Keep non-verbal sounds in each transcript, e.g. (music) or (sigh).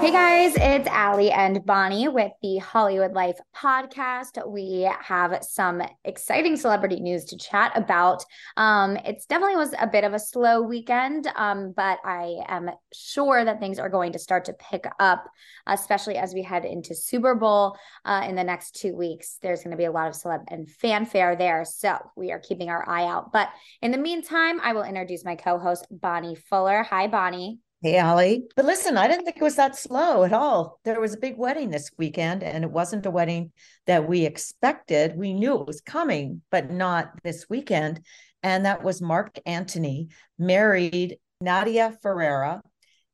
Hey guys, it's Allie and Bonnie with the Hollywood Life podcast. We have some exciting celebrity news to chat about. Um, it's definitely was a bit of a slow weekend, um, but I am sure that things are going to start to pick up, especially as we head into Super Bowl uh, in the next two weeks. There's going to be a lot of celeb and fanfare there, so we are keeping our eye out. But in the meantime, I will introduce my co-host Bonnie Fuller. Hi, Bonnie. Hey, Allie. But listen, I didn't think it was that slow at all. There was a big wedding this weekend, and it wasn't a wedding that we expected. We knew it was coming, but not this weekend. And that was Marc Anthony married Nadia Ferreira,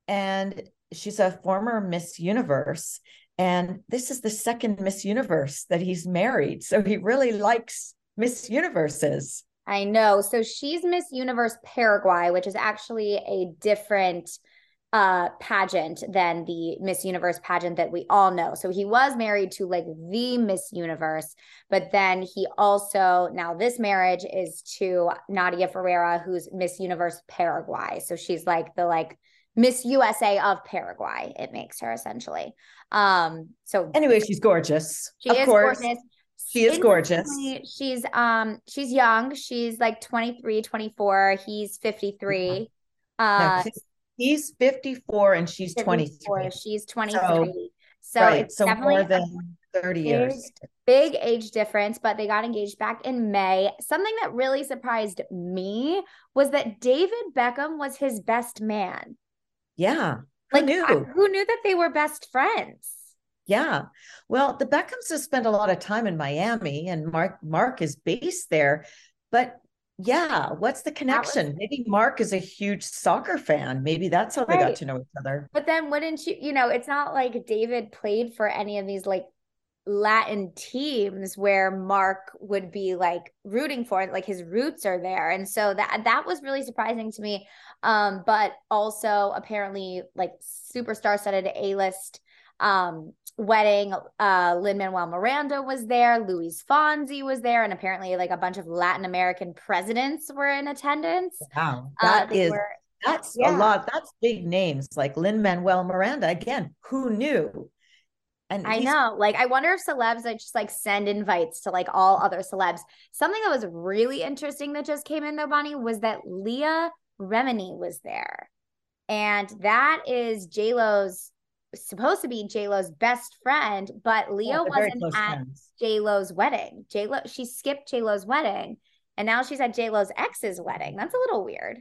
and she's a former Miss Universe. And this is the second Miss Universe that he's married. So he really likes Miss Universes. I know. So she's Miss Universe Paraguay, which is actually a different uh pageant than the Miss Universe pageant that we all know. So he was married to like the Miss Universe, but then he also now this marriage is to Nadia Ferreira who's Miss Universe Paraguay. So she's like the like Miss USA of Paraguay. It makes her essentially. Um so anyway, she's gorgeous. She of is course. gorgeous. She is gorgeous. She's um she's young. She's like 23, 24. He's 53. Uh no, he's 54 and she's 23. She's 23. So, so right, it's so definitely more than 30 big, years. Big age difference, but they got engaged back in May. Something that really surprised me was that David Beckham was his best man. Yeah. Who like knew? who knew that they were best friends? Yeah. Well, the Beckhams have spent a lot of time in Miami and Marc Marc is based there. But yeah, what's the connection? Was, Maybe Marc is a huge soccer fan. Maybe that's how right. they got to know each other. But then wouldn't you, you know, it's not like David played for any of these like Latin teams where Marc would be like rooting for it, like his roots are there. And so that that was really surprising to me. Um, but also apparently like superstar studded A-list um wedding uh lin manuel miranda was there luis fonsi was there and apparently like a bunch of latin american presidents were in attendance wow that uh, is were, that's yeah. a lot that's big names like lin manuel miranda again who knew and I know, like, I wonder if celebs like just like send invites to like all other celebs. Something that was really interesting that just came in though, Bonnie, was that Leah Remini was there, and that is J Lo's supposed to be J Lo's best friend, but Leo yeah, wasn't at J Lo's wedding. J Lo she skipped J Lo's wedding, and now she's at J Lo's ex's wedding. That's a little weird.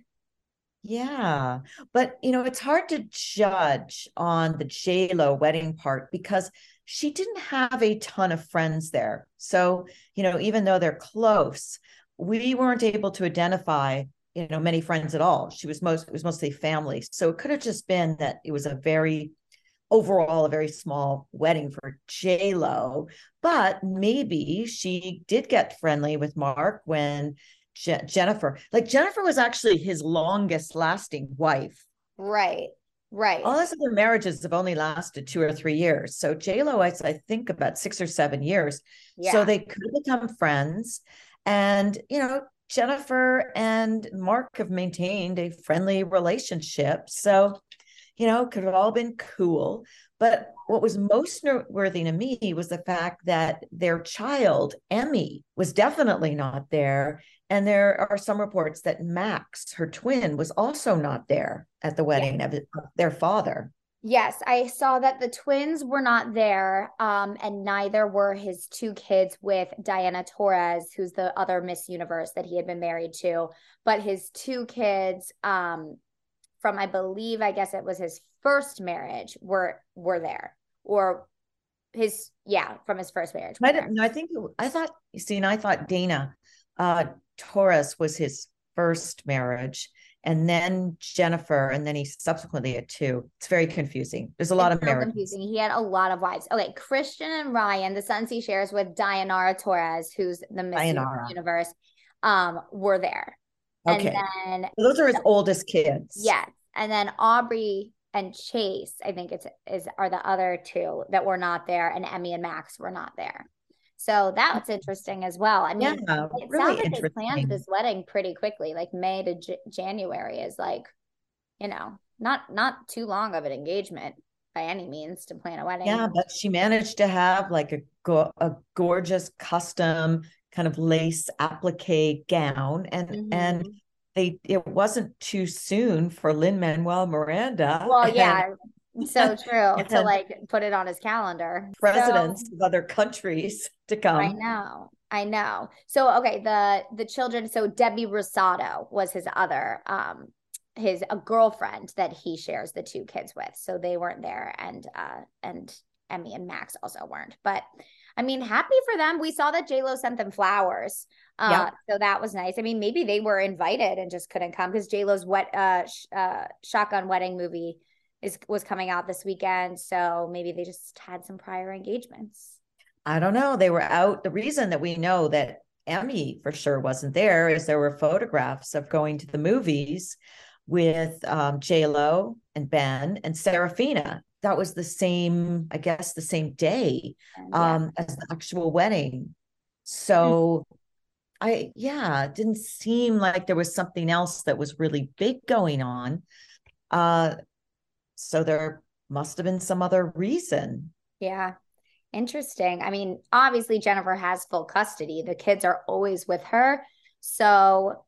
Yeah, but you know it's hard to judge on the J Lo wedding part because she didn't have a ton of friends there. So you know even though they're close, we weren't able to identify you know many friends at all. She was most it was mostly family. So it could have just been that it was a very overall a very small wedding for J Lo, but maybe she did get friendly with Marc when Je- Jennifer, like Jennifer, was actually his longest lasting wife. Right. Right. All his other marriages have only lasted two or three years. So J Lo, I, I think about six or seven years. Yeah. So they could become friends, and you know Jennifer and Marc have maintained a friendly relationship. So you know, could have all been cool. But what was most noteworthy to me was the fact that their child, Emme, was definitely not there. And there are some reports that Max, her twin, was also not there at the wedding yeah. of their father. Yes, I saw that the twins were not there, um, and neither were his two kids with Diana Torres, who's the other Miss Universe that he had been married to. But his two kids, um, from I believe I guess it was his first marriage were were there or his yeah from his first marriage. I I think I thought. You see, and I thought Dana uh, Torres was his first marriage, and then Jennifer, and then he subsequently had two. It's very confusing. There's a lot it's of so marriages. confusing. He had a lot of wives. Okay, Cristian and Ryan, the sons he shares with Dayanara Torres, who's the Miss. Universe, um, were there. Okay. And then Those are his oldest kids. yes, and then Aubrey and Chase, I think it's is are the other two that were not there, and Emme and Max were not there. So that's interesting as well. I mean, Yeah, it really sounds like they planned this wedding pretty quickly, like May to J- January is like, you know, not not too long of an engagement by any means to plan a wedding. Yeah, but she managed to have like a go- a gorgeous custom kind of lace applique gown, and and Mhm. they it wasn't too soon for Lin Manuel Miranda. well, (laughs) and yeah, so true (laughs) to like put it on his calendar. So- presidents of other countries (laughs) to come. I know. I know. So okay, the the children, so Debbie Rosado was his other um his a girlfriend that he shares the two kids with. So they weren't there and uh and Emme and Max also weren't. But I mean, happy for them. We saw that J Lo sent them flowers. Uh so that was nice. I mean, maybe they were invited and just couldn't come because J Lo's wet uh, sh- uh shotgun wedding movie is was coming out this weekend. So maybe they just had some prior engagements. I don't know. They were out. The reason that we know that Emme for sure wasn't there is there were photographs of going to the movies with um, J Lo and Ben and Seraphina. That was the same, I guess, the same day And, yeah. um, as the actual wedding. So, I yeah, it didn't seem like there was something else that was really big going on. Uh, so there must have been some other reason. Yeah. Interesting. I mean, obviously Jennifer has full custody. The kids are always with her. So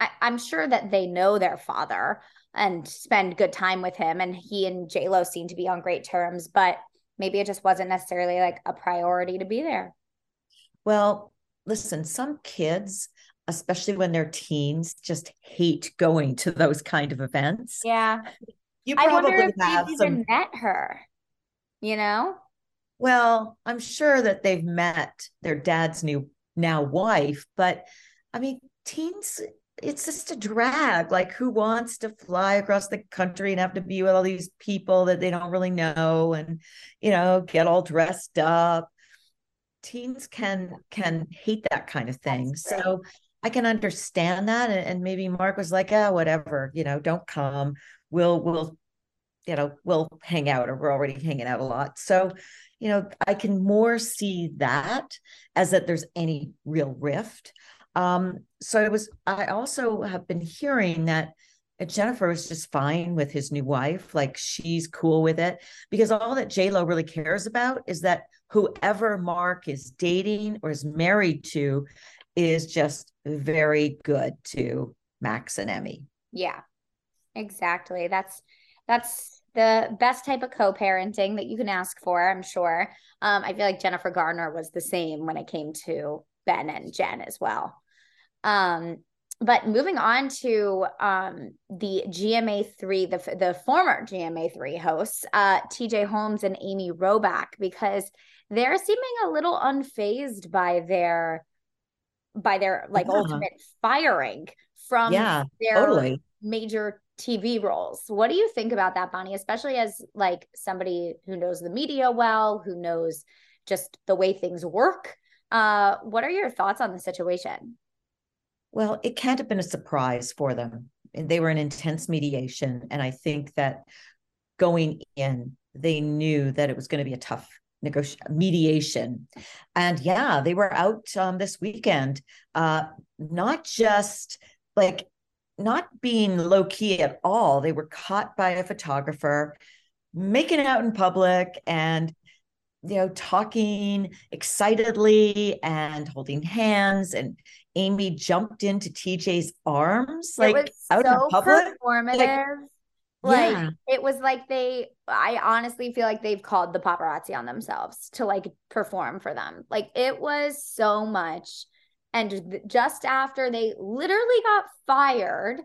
I, I'm sure that they know their father and spend good time with him. And he and J Lo seem to be on great terms, but maybe it just wasn't necessarily like a priority to be there. Well, listen, some kids, especially when they're teens, just hate going to those kind of events. Yeah. You probably I wonder if have they've some. even met her, you know? Well, I'm sure that they've met their dad's new now wife, but I mean, teens, it's just a drag. Like, who wants to fly across the country and have to be with all these people that they don't really know and, you know, get all dressed up? Teens can can hate that kind of thing. So I can understand that. And, and maybe Marc was like, oh, whatever, you know, don't come. We'll we'll you know, we'll hang out or we're already hanging out a lot. So, you know, I can more see that as that there's any real rift. Um, so it was, I also have been hearing that Jennifer was just fine with his new wife. Like she's cool with it because all that Lo really cares about is that whoever Marc is dating or is married to is just very good to Max and Emme. Yeah, exactly. That's that's the best type of co-parenting that you can ask for, I'm sure. Um, I feel like Jennifer Garner was the same when it came to Ben and Jen as well. Um, but moving on to um, the GMA3, the the former GMA3 hosts, uh, TJ Holmes and Amy Robach, because they're seeming a little unfazed by their by their like Yeah. ultimate firing from yeah, their totally. major TV roles. What do you think about that, Bonnie? Especially as like somebody who knows the media well, who knows just the way things work. Uh, what are your thoughts on the situation? Well, it can't have been a surprise for them. They were in intense mediation. And I think that going in, they knew that it was going to be a tough negotiation mediation. And yeah, they were out um, this weekend, uh, not just like not being low key at all. They were caught by a photographer making out in public and you know talking excitedly and holding hands and Amy jumped into TJ's arms like it was out so in public. performative. Like, Yeah. it was like they I honestly feel like they've called the paparazzi on themselves to like perform for them. Like it was so much. And just after they literally got fired,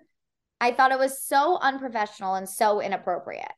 I thought it was so unprofessional and so inappropriate.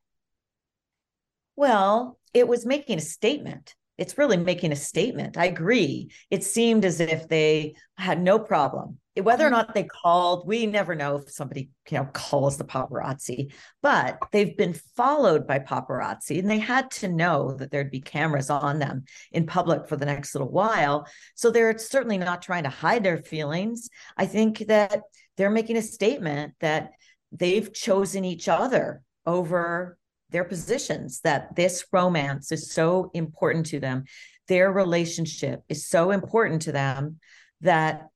Well, it was making a statement. it's really making a statement. I agree. It seemed as if they had no problem. Whether or mm-hmm. not they called, we never know if somebody you know calls the paparazzi, but they've been followed by paparazzi and they had to know that there'd be cameras on them in public for the next little while. So they're certainly not trying to hide their feelings. I think that they're making a statement that they've chosen each other over their positions that this romance is so important to them. Their relationship is so important to them that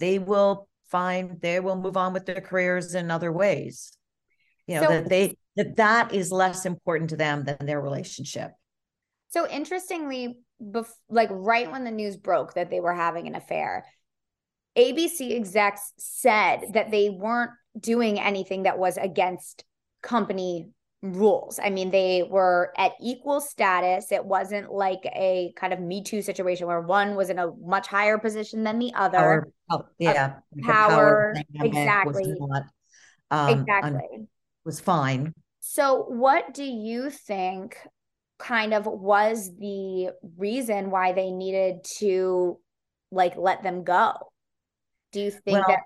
they will find they will move on with their careers in other ways. You know so, that they that that is less important to them than their relationship. So interestingly bef- like right when the news broke that they were having an affair abc execs said that they weren't doing anything that was against company rules. I mean, they were at equal status. It wasn't like a kind of Me Too situation where one was in a much higher position than the other. Power, oh, yeah, power, power exactly. Not, um, exactly. was fine. So, what do you think kind of was the reason why they needed to like let them go? Do you think well, that?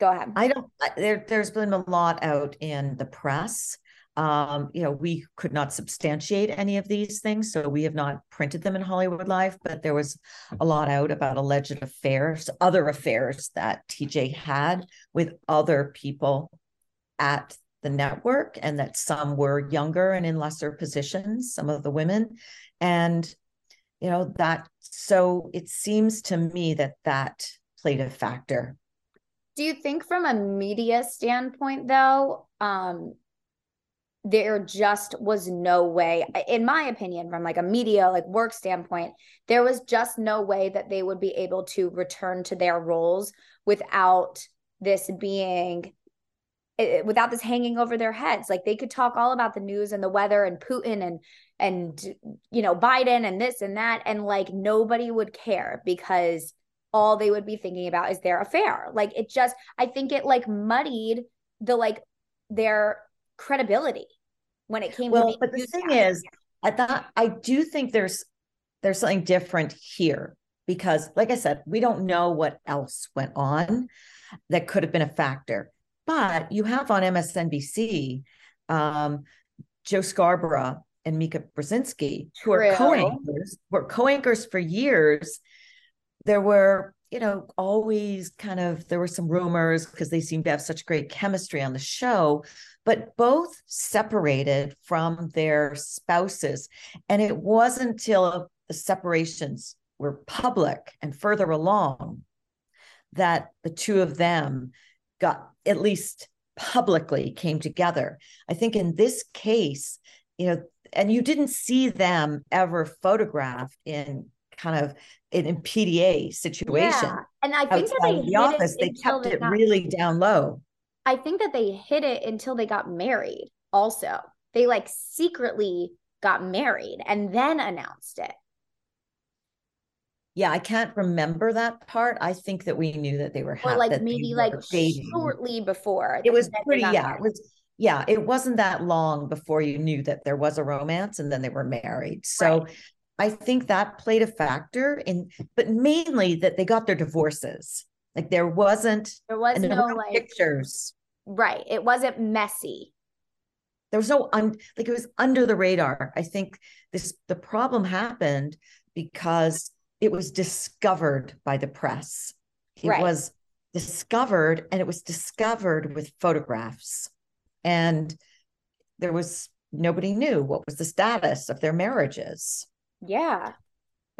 Go ahead. I don't. There, there's been a lot out in the press um, you know, we could not substantiate any of these things, so we have not printed them in Hollywood Life. But there was a lot out about alleged affairs, other affairs that TJ had with other people at the network, and that some were younger and in lesser positions, some of the women, and you know that. So it seems to me that that played a factor. Do you think, from a media standpoint, though, um, there just was no way in my opinion from like a media like work standpoint there was just no way that they would be able to return to their roles without this being eh, eh, without this hanging over their heads. Like they could talk all about the news and the weather and putin and and you know biden and this and that and like nobody would care because all they would be thinking about is their affair. Like it just i think it like muddied the like their credibility when it came well, but the thing is, I thought I do think there's there's something different here because, like I said, we don't know what else went on that could have been a factor. But you have on MSNBC um, Joe Scarborough and Mika Brzezinski, who are co-anchors, were co-anchors for years. There were you know, always kind of there were some rumors because they seemed to have such great chemistry on the show, but both separated from their spouses. And it wasn't until the separations were public and further along that the two of them got at least publicly came together. I think in this case, you know, and you didn't see them ever photographed in kind of in a PDA situation. Yeah. And I think that they the office, they kept they it got, really down low. I think that they hid it until they got married. Also, they like secretly got married and then announced it. Yeah, I can't remember that part. I think that we knew that they were or like maybe like dating. shortly before. It was pretty. Yeah, married. it was. Yeah, it wasn't that long before you knew that there was a romance, and then they were married. So right. I think that played a factor in, but mainly that they got their divorces. Like there wasn't there was no like pictures. Right. It wasn't messy. There was no un, like it was under the radar. I think this the problem happened because it was discovered by the press. It right. was discovered and it was discovered with photographs. And there was nobody knew what was the status of their marriages. Yeah.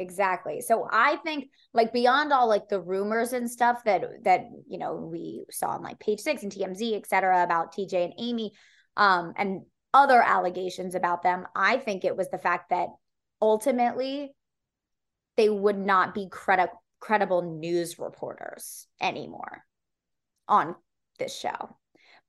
Exactly. So I think like beyond all like the rumors and stuff that that you know we saw on like page 6 and TMZ et cetera about TJ and Amy um and other allegations about them, I think it was the fact that ultimately they would not be credi- credible news reporters anymore on this show.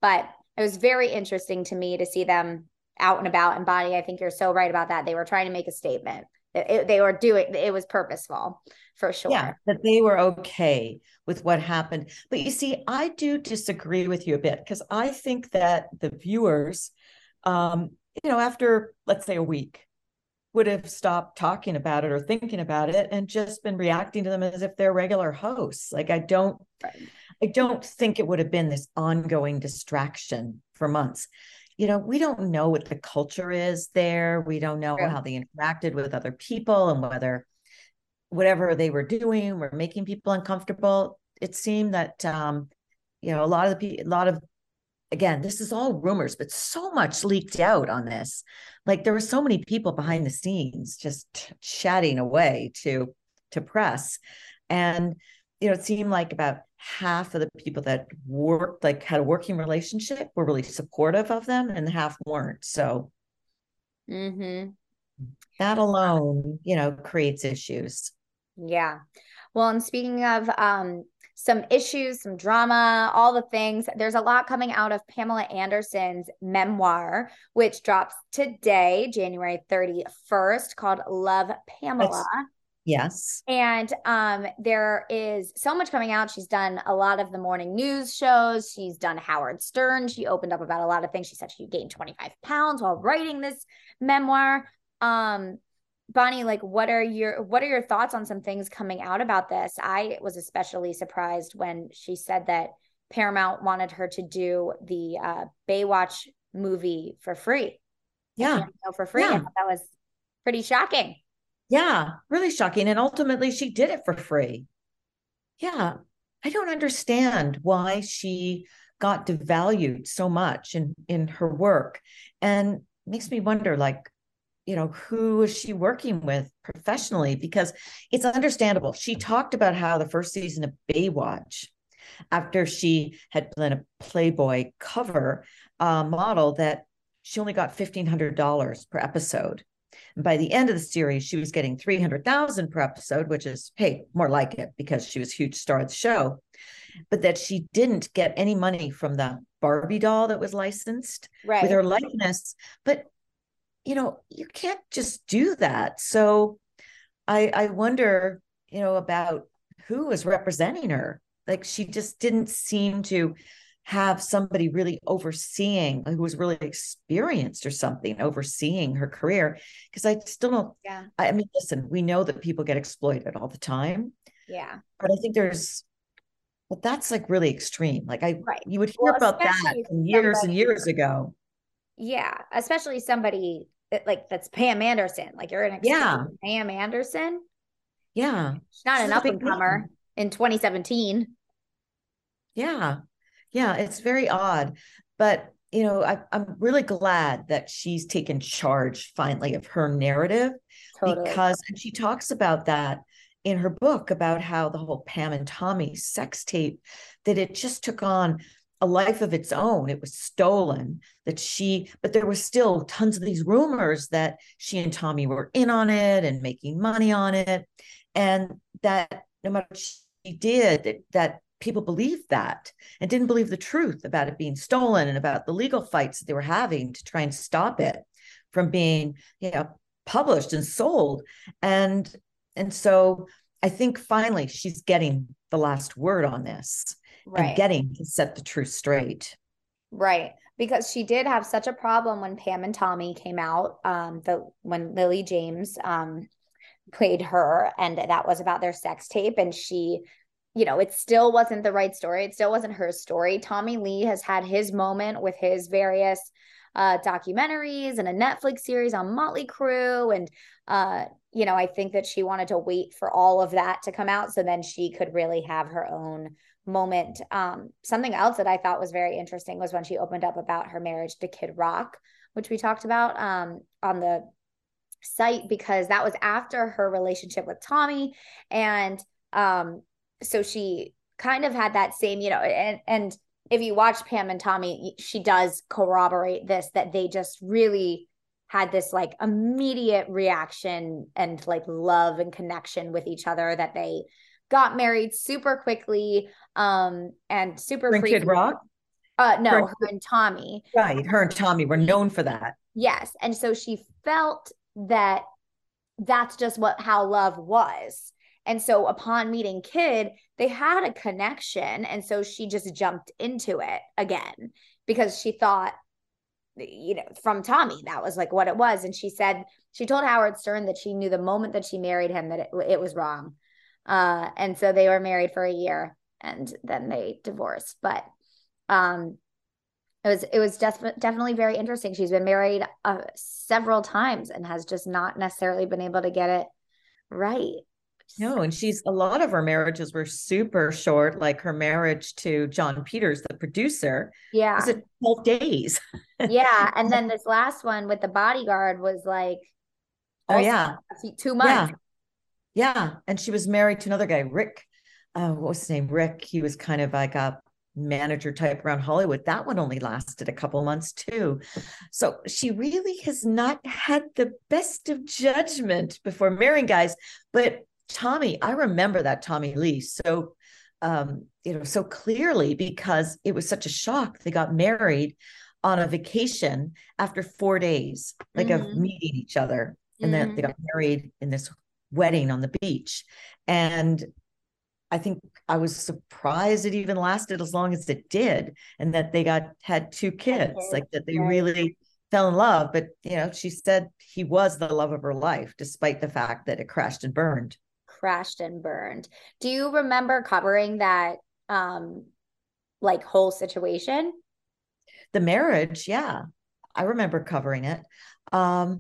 But it was very interesting to me to see them out and about and Bonnie, I think you're so right about that. They were trying to make a statement it, they were doing it was purposeful for sure yeah that they were okay with what happened but you see i do disagree with you a bit because i think that the viewers um you know after let's say a week would have stopped talking about it or thinking about it and just been reacting to them as if they're regular hosts. Like I don't right. I don't think it would have been this ongoing distraction for months. You know, we don't know what the culture is there. We don't know how they interacted with other people and whether whatever they were doing were making people uncomfortable. It seemed that um, you know, a lot of the people a lot of again, this is all rumors, but so much leaked out on this. Like there were so many people behind the scenes just chatting away to to press. And you know, it seemed like about half of the people that worked like had a working relationship were really supportive of them and half weren't. So mm-hmm. that alone, you know, creates issues. Yeah. Well, and speaking of um some issues, some drama, all the things. There's a lot coming out of Pamela Anderson's memoir, which drops today, January 31st, called Love Pamela. That's, yes. And um, there is so much coming out. She's done a lot of the morning news shows. She's done Howard Stern. She opened up about a lot of things. She said she gained 25 pounds while writing this memoir. Um, Bonnie, like what are your what are your thoughts on some things coming out about this? I was especially surprised when she said that Paramount wanted her to do the uh, Baywatch movie for free. Yeah, for free. Yeah. That was pretty shocking. Yeah, really shocking. And ultimately, she did it for free. Yeah, I don't understand why she got devalued so much in in her work, and makes me wonder, like, you know who is she working with professionally because it's understandable she talked about how the first season of baywatch after she had been a playboy cover uh, model that she only got $1500 per episode and by the end of the series she was getting 300000 per episode which is hey more like it because she was a huge star of the show but that she didn't get any money from the barbie doll that was licensed right. with her likeness but you know, you can't just do that. So I I wonder, you know, about who was representing her. Like she just didn't seem to have somebody really overseeing who was really experienced or something overseeing her career because i still don't yeah. I mean listen we know that people get exploited all the time. Yeah. But i think there's but that's like really extreme. Like i right. you would hear well, about that years and years ago. Yeah, especially somebody like that's Pam Anderson. Like you're an yeah. Pam Anderson. Yeah, she's not She's an up and comer in 2017. Yeah, yeah, it's very odd, but you know, I, am really glad that she's taken charge finally of her narrative totally. because, and she talks about that in her book about how the whole Pam and Tommy sex tape that it just took on a life of its own. It was stolen, that she, but there was still tons of these rumors that she and Tommy were in on it and making money on it. And that no matter what she did, that, that people believed that and didn't believe the truth about it being stolen and about the legal fights that they were having to try and stop it from being, you know, published and sold. And and so I think finally she's getting the last word on this right. and getting to set the truth straight. Right. Because she did have such a problem when Pam and Tommy came out, um, the when Lily James um played her, and that was about their sex tape, and she you know, it still wasn't the right story. It still wasn't her story. Tommy Lee has had his moment with his various uh, documentaries and a Netflix series on Motley Crue. And, uh, you know, I think that she wanted to wait for all of that to come out so then she could really have her own moment. Um, something else that I thought was very interesting was when she opened up about her marriage to Kid Rock, which we talked about um, on the site because that was after her relationship with Tommy. And um, so she kind of had that same, you know, and, and if you watch Pam and Tommy, she does corroborate this that they just really had this like immediate reaction and like love and connection with each other that they got married super quickly um and super free. Kid Rock? Uh no, her, her and Tommy. Right. Her and Tommy were known for that. Yes. And so she felt that that's just what how love was. And so upon meeting Kid, they had a connection. And so she just jumped into it again because she thought you know, from Tommy. That was like what it was. And she said, she told Howard Stern that she knew the moment that she married him that it, it was wrong. Uh, and so they were married for a year and then they divorced. But um, it was it was def- definitely very interesting. She's been married uh, several times and has just not necessarily been able to get it right. No, and she's a lot of her marriages were super short, like her marriage to Jon Peters, the producer. Yeah. Was it 12 days? (laughs) yeah. And then this last one with the bodyguard was like Oh yeah. Two months. Yeah. yeah. And she was married to another guy, Rick. Uh, what was his name? Rick. He was kind of like a manager type around Hollywood. That one only lasted a couple months too. So she really has not had the best of judgment before marrying guys. But Tommy, I remember that Tommy Lee so um, you know, so clearly because it was such a shock. They got married on a vacation after four days, like mm-hmm. of meeting each other. And mm-hmm. then they got married in this wedding on the beach. And I think I was surprised it even lasted as long as it did, and that they got had two kids, like that they really fell in love. But you know, she said he was the love of her life, despite the fact that it crashed and burned crashed and burned. Do you remember covering that um like whole situation? The marriage, yeah. I remember covering it. Um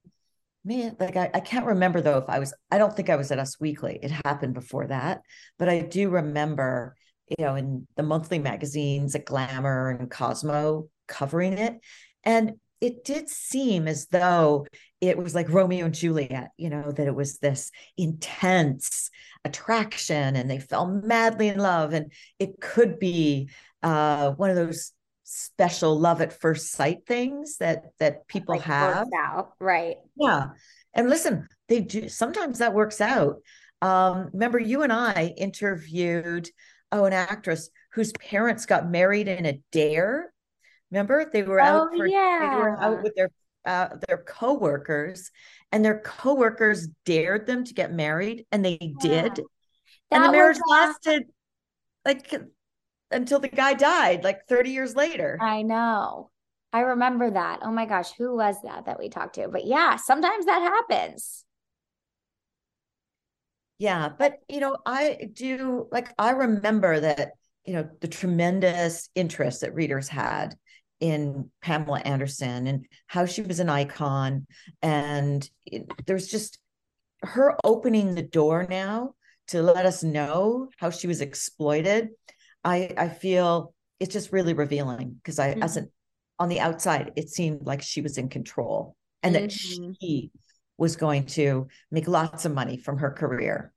man, like I, I can't remember though if I was I don't think I was at Us Weekly. It happened before that, but I do remember, you know, in the monthly magazines at Glamour and Cosmo covering it. And it did seem as though it was like Romeo and Juliet, you know, that it was this intense attraction and they fell madly in love. And it could be uh, one of those special love at first sight things that that people like have. Out. Right. Yeah. And listen, they do sometimes that works out. Um, remember, you and I interviewed oh, an actress whose parents got married in a dare Remember, they were out oh, for yeah. they were out with their uh, their coworkers, and their coworkers dared them to get married, and they yeah. did. That and the marriage lasted like until the guy died, like 30 years later. I know. I remember that. Oh my gosh, who was that that we talked to? But yeah, sometimes that happens. Yeah, but you know, I do like I remember that, you know, the tremendous interest that readers had in Pamela Anderson and how she was an icon. And it, there's just her opening the door now to let us know how she was exploited. I, I feel it's just really revealing because I, mm-hmm. as an, on the outside, it seemed like she was in control and mm-hmm. that she was going to make lots of money from her career.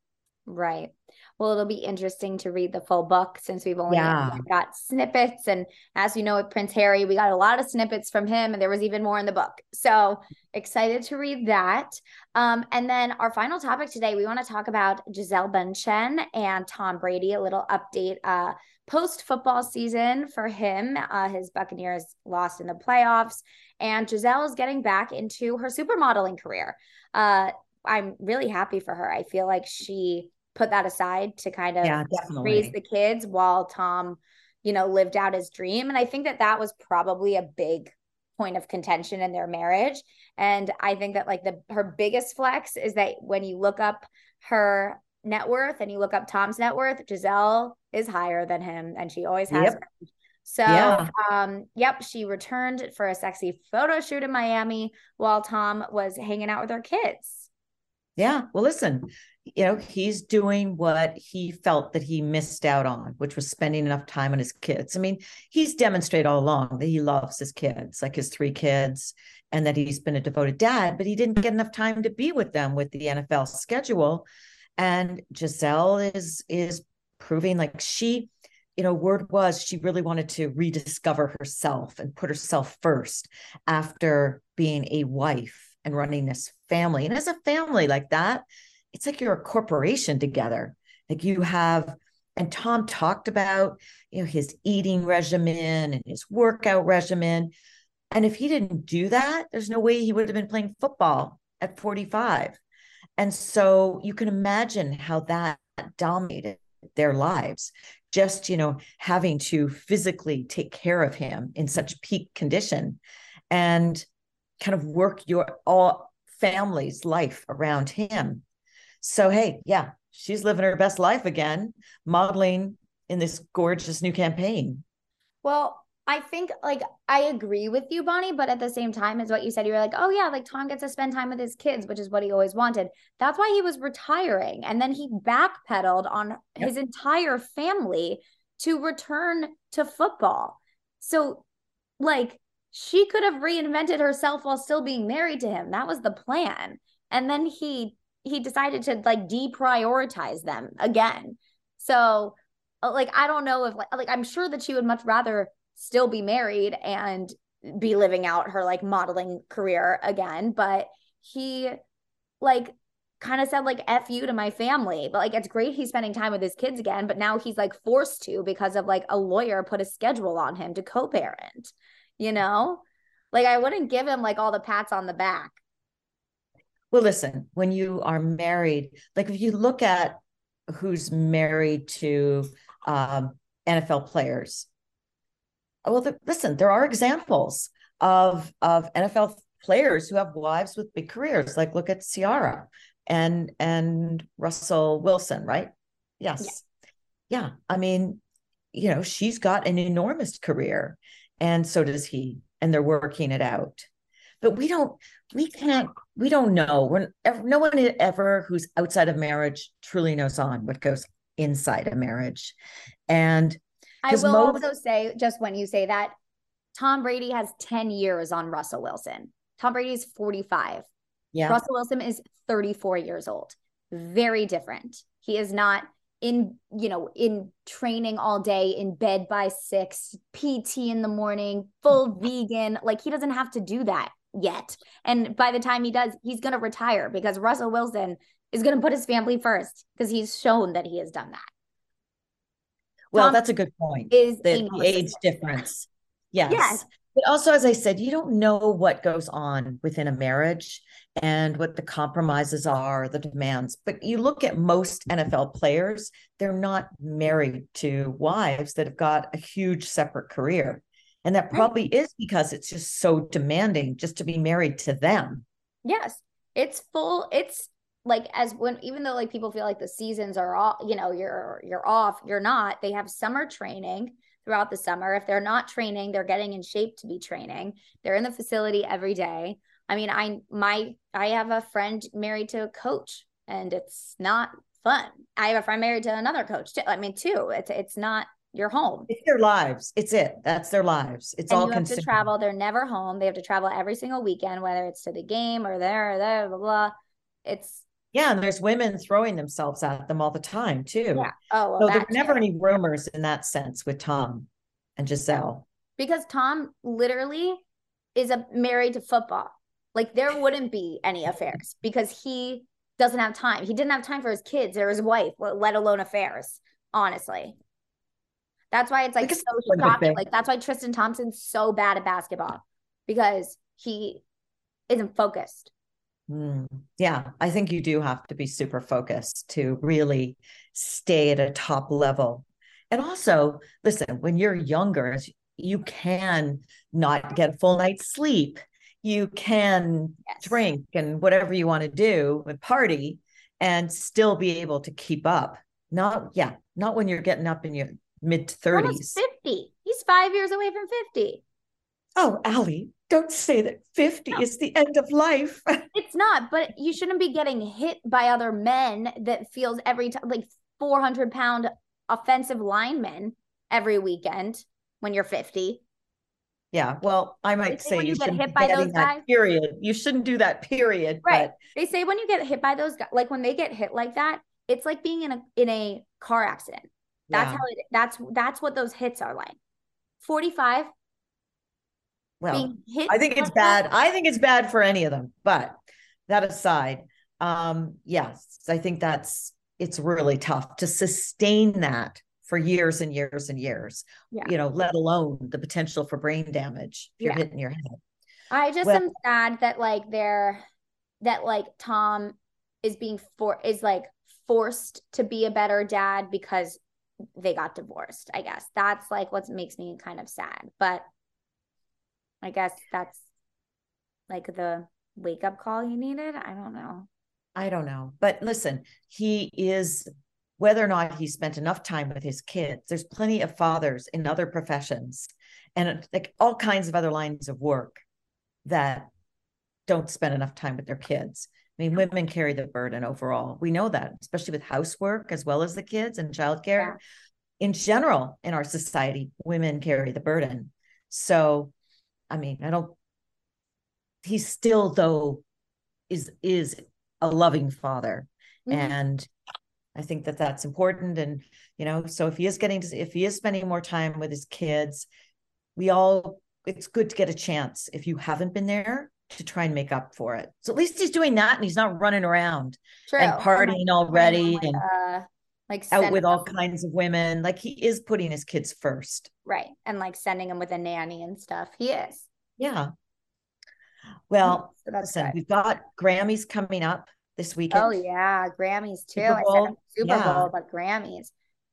Right well, it'll be interesting to read the full book since we've only yeah. got snippets. And as you know, with Prince Harry, we got a lot of snippets from him, and there was even more in the book. So excited to read that. Um, and then our final topic today, we want to talk about Gisele Bündchen and Tom Brady, a little update. Uh, post football season for him. Uh, his Buccaneers lost in the playoffs, and Gisele is getting back into her supermodeling career. Uh, I'm really happy for her. I feel like she put that aside to kind of yeah, raise the kids while Tom, you know, lived out his dream. And I think that that was probably a big point of contention in their marriage. And I think that like the her biggest flex is that when you look up her net worth and you look up Tom's net worth, Gisele is higher than him and she always has. Yep. So, yeah. um, yep, she returned for a sexy photo shoot in Miami while Tom was hanging out with her kids. Yeah. Well, listen, you know, he's doing what he felt that he missed out on, which was spending enough time on his kids. I mean, he's demonstrated all along that he loves his kids, like his three kids, and that he's been a devoted dad, but he didn't get enough time to be with them with the NFL schedule. And Gisele is is proving like she, you know, word was she really wanted to rediscover herself and put herself first after being a wife and running this family. And as a family like that, it's like you're a corporation together. Like you have, and Tom talked about, you know, his eating regimen and his workout regimen. And if he didn't do that, there's no way he would have been playing football at 45. And so you can imagine how that dominated their lives. Just, you know, having to physically take care of him in such peak condition. and kind of work your all family's life around him. So hey, yeah, she's living her best life again, modeling in this gorgeous new campaign. Well, I think like I agree with you, Bonnie, but at the same time, is what you said. You were like, oh yeah, like Tom gets to spend time with his kids, which is what he always wanted. That's why he was retiring. And then he backpedaled on yep. his entire family to return to football. So, like, she could have reinvented herself while still being married to him. That was the plan. And then he he decided to like deprioritize them again. So, uh, like, I don't know if like, like I'm sure that she would much rather still be married and be living out her like modeling career again. But he like kind of said like F you to my family. But like it's great he's spending time with his kids again, but now he's like forced to because of like a lawyer put a schedule on him to co-parent, you know? Like I wouldn't give him like all the pats on the back. Well, listen, when you are married, like if you look at who's married to um, NFL players, well, the, listen, there are examples of of NFL players who have wives with big careers. Like look at Ciara and and Russell Wilson, right? Yes. Yeah. yeah. I mean, you know, she's got an enormous career and so does he and they're working it out. But we don't we can't we don't know. We're no one ever who's outside of marriage truly knows on what goes inside a marriage. And I will also say, just when you say that, Tom Brady has 10 years on Russell Wilson. Tom Brady is 45. Yeah. Russell Wilson is 34 years old. Very different. He is not in, you know, in training all day, in bed by six, PT in the morning, full (laughs) vegan. Like he doesn't have to do that yet. And by the time he does, he's going to retire because Russell Wilson is going to put his family first because he's shown that he has done that. Well, Tom that's a good point. Is the, the age difference. Yes. yes. But also, as I said, you don't know what goes on within a marriage and what the compromises are, the demands. But you look at most NFL players, they're not married to wives that have got a huge separate career. And that probably is because it's just so demanding just to be married to them. Yes. It's full, it's like as when even though like people feel like the seasons are all you know you're you're off you're not they have summer training throughout the summer. If they're not training they're getting in shape to be training. They're in the facility every day. I mean i my i have a friend married to a coach and it's not fun. I have a friend married to another coach too i mean too it's it's not your home. It's their lives. It's it. That's their lives. It's and all you have to travel. They're never home. They have to travel every single weekend whether it's to the game or there or there blah blah it's yeah, and there's women throwing themselves at them all the time too. Yeah. Oh, well, so there were never any rumors in that sense with Tom and Gisele. Because Tom literally is a married to football. Like there wouldn't be any affairs because he doesn't have time. He didn't have time for his kids or his wife, let alone affairs. Honestly, that's why it's like so shocking. Like that's why Tristan Thompson's so bad at basketball because he isn't focused. Mm, yeah, I think you do have to be super focused to really stay at a top level. And also, listen, when you're younger, you can not get a full night's sleep. You can yes. drink and whatever you want to do and party and still be able to keep up. Not, yeah, not when you're getting up in your mid 30s. 50. He's five years away from 50. Oh, Allie, don't say that 50 no. is the end of life. (laughs) it's not, but you shouldn't be getting hit by other men that feels every time like 400 pound offensive linemen every weekend when you're 50. Yeah, well, I might say, you, you get hit by those guys. Period. You shouldn't do that. Period. Right. But... They say when you get hit by those guys, like when they get hit like that, it's like being in a in a car accident. That's yeah. how it. That's that's what those hits are like. Forty five well, I think it's bad. I think it's bad for any of them. But that aside, um, yes, I think that's it's really tough to sustain that for years and years and years. Yeah. You know, let alone the potential for brain damage if you're yeah. hitting your head. I just well, am sad that like they're that like Tom is being for is like forced to be a better dad because they got divorced. I guess that's like what makes me kind of sad. But I guess that's like the wake up call he needed. I don't know. I don't know. But listen, he is whether or not he spent enough time with his kids. There's plenty of fathers in other professions and like all kinds of other lines of work that don't spend enough time with their kids. I mean, women carry the burden overall. We know that, especially with housework as well as the kids and childcare. In general, in our society, women carry the burden. So, I mean, I don't. He still though is is a loving father, mm-hmm. and I think that that's important. And you know, so if he is getting to, if he is spending more time with his kids, we all it's good to get a chance if you haven't been there to try and make up for it. So at least he's doing that and he's not running around True. and partying already like, and uh, like out with all kinds of women. Like he is putting his kids first. Right. And like sending them with a nanny and stuff. He is. Yeah. Well, so listen, good. we've got Grammys coming up this weekend. Oh yeah, Grammys too. Super Bowl. I said Super yeah. Bowl, but Grammys.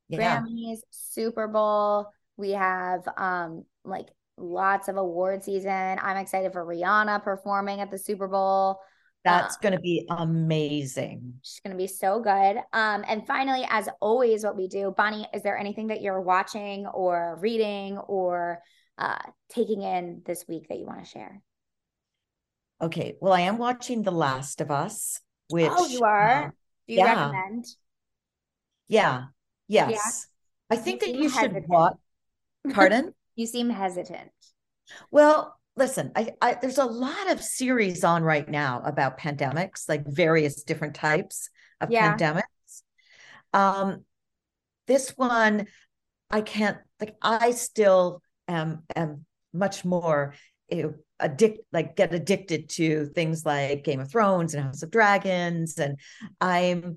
Yeah. Grammys, Super Bowl. We have um like lots of award season. I'm excited for Rihanna performing at the Super Bowl. That's um, going to be amazing. She's going to be so good. Um, and finally, as always, what we do, Bonnie, is there anything that you're watching or reading or uh, taking in this week that you want to share? Okay. Well, I am watching The Last of Us, which. Oh, you are? Uh, do you yeah. recommend? Yeah. Yes. Yeah. I think you that you hesitant. should watch. Pardon? (laughs) You seem hesitant. Well, listen, I, I, there's a lot of series on right now about pandemics, like various different types of yeah. pandemics. Um, this one, I can't like. I still am am much more you addict like get addicted to things like Game of Thrones and House of Dragons, and I'm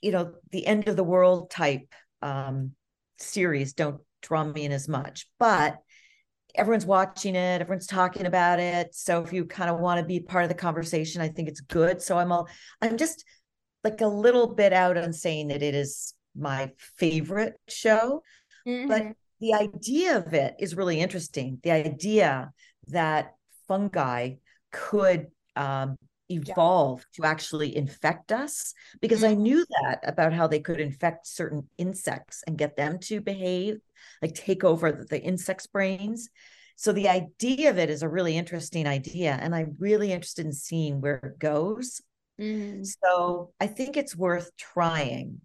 you know the end of the world type um, series don't draw me in as much. But everyone's watching it, everyone's talking about it. So if you kind of want to be part of the conversation, I think it's good. So I'm all I'm just like a little bit out on saying that it is my favorite show. Mm-hmm. But the idea of it is really interesting. The idea that fungi could um, evolve yeah. to actually infect us because mm-hmm. I knew that about how they could infect certain insects and get them to behave, like take over the, the insects' brains. So the idea of it is a really interesting idea, and I'm really interested in seeing where it goes. Mm-hmm. So I think it's worth trying.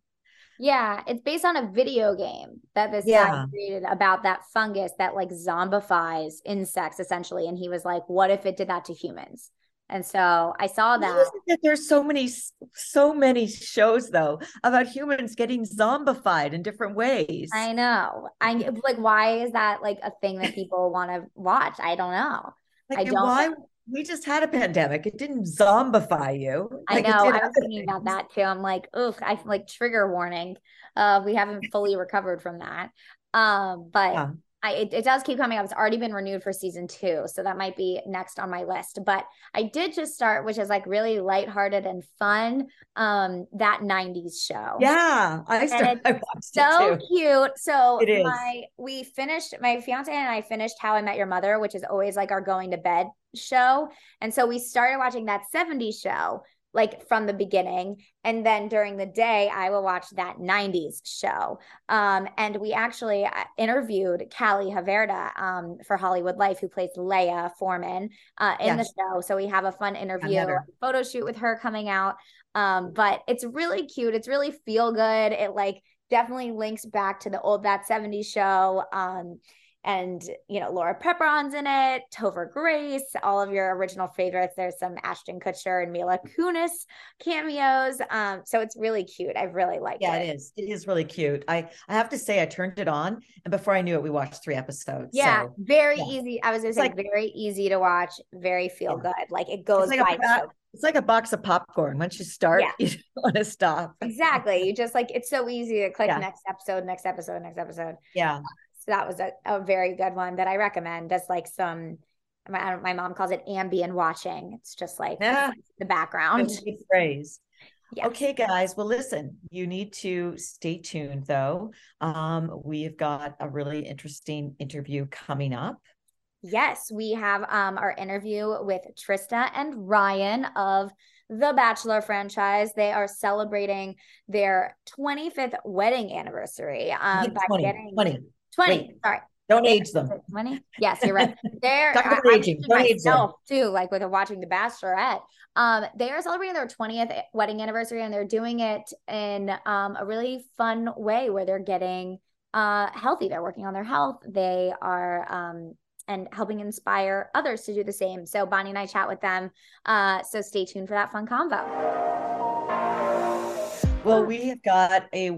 Yeah, it's based on a video game that this yeah. guy created about that fungus that like zombifies insects essentially. And he was like, what if it did that to humans? And so I saw that. that there's so many, so many shows though about humans getting zombified in different ways. I know. I like why is that like a thing that people want to watch? I don't know. Like, I don't why we just had a pandemic. It didn't zombify you. Like, I know. I was thinking about that too. I'm like, ugh, I like trigger warning. Uh, we haven't fully recovered from that. Um, but yeah. I, it, it, does keep coming up. It's already been renewed for season two. So that might be next on my list. But I did just start, which is like really lighthearted and fun. Um, that 90s show. Yeah. I, started, (laughs) I watched so cute. So it is. my we finished my fiance and I finished How I Met Your Mother, which is always like our going to bed show. And so we started watching that 70s show like from the beginning. And then during the day, I will watch that 90s show. Um, and we actually uh, interviewed Callie Haverda um, for Hollywood Life, who plays Leia Foreman uh, in yes. the show. So we have a fun interview, photo shoot with her coming out. Um, but it's really cute. It's really feel good. It like definitely links back to the old That 70s show. Um, and you know Laura Prepon's in it, Topher Grace, all of your original favorites. There's some Ashton Kutcher and Mila Kunis cameos. Um, so it's really cute. I really like yeah, it. Yeah, it is. It is really cute. I I have to say, I turned it on, and before I knew it, we watched three episodes. Yeah, so, very yeah. easy. I was gonna say like, very easy to watch, very feel yeah. good. Like it goes like by. A, it's like a box of popcorn. Once you start, (laughs) you don't want to stop. Exactly. You just like it's so easy to click next episode, next episode, next episode. Yeah. So that was a, a very good one that I recommend as like some my, my mom calls it ambient watching. It's just like yeah. the background. phrase. Yes. Okay, guys. Well, listen, you need to stay tuned though. Um, we've got a really interesting interview coming up. Yes, we have um, our interview with Trista and Ryan of the Bachelor franchise. They are celebrating their 25th wedding anniversary um, by 20, getting 20. 20. Wait. Sorry. Don't age them. 20? Yes, you're right. (laughs) They're Talk about I- aging. aging Don't age them. too, like with watching The Bachelorette. Um, they are celebrating their 20th wedding anniversary and they're doing it in um, a really fun way where they're getting uh, healthy. They're working on their health. They are um, and helping inspire others to do the same. So Bonnie and I chat with them. Uh, so stay tuned for that fun convo. Well, we have got a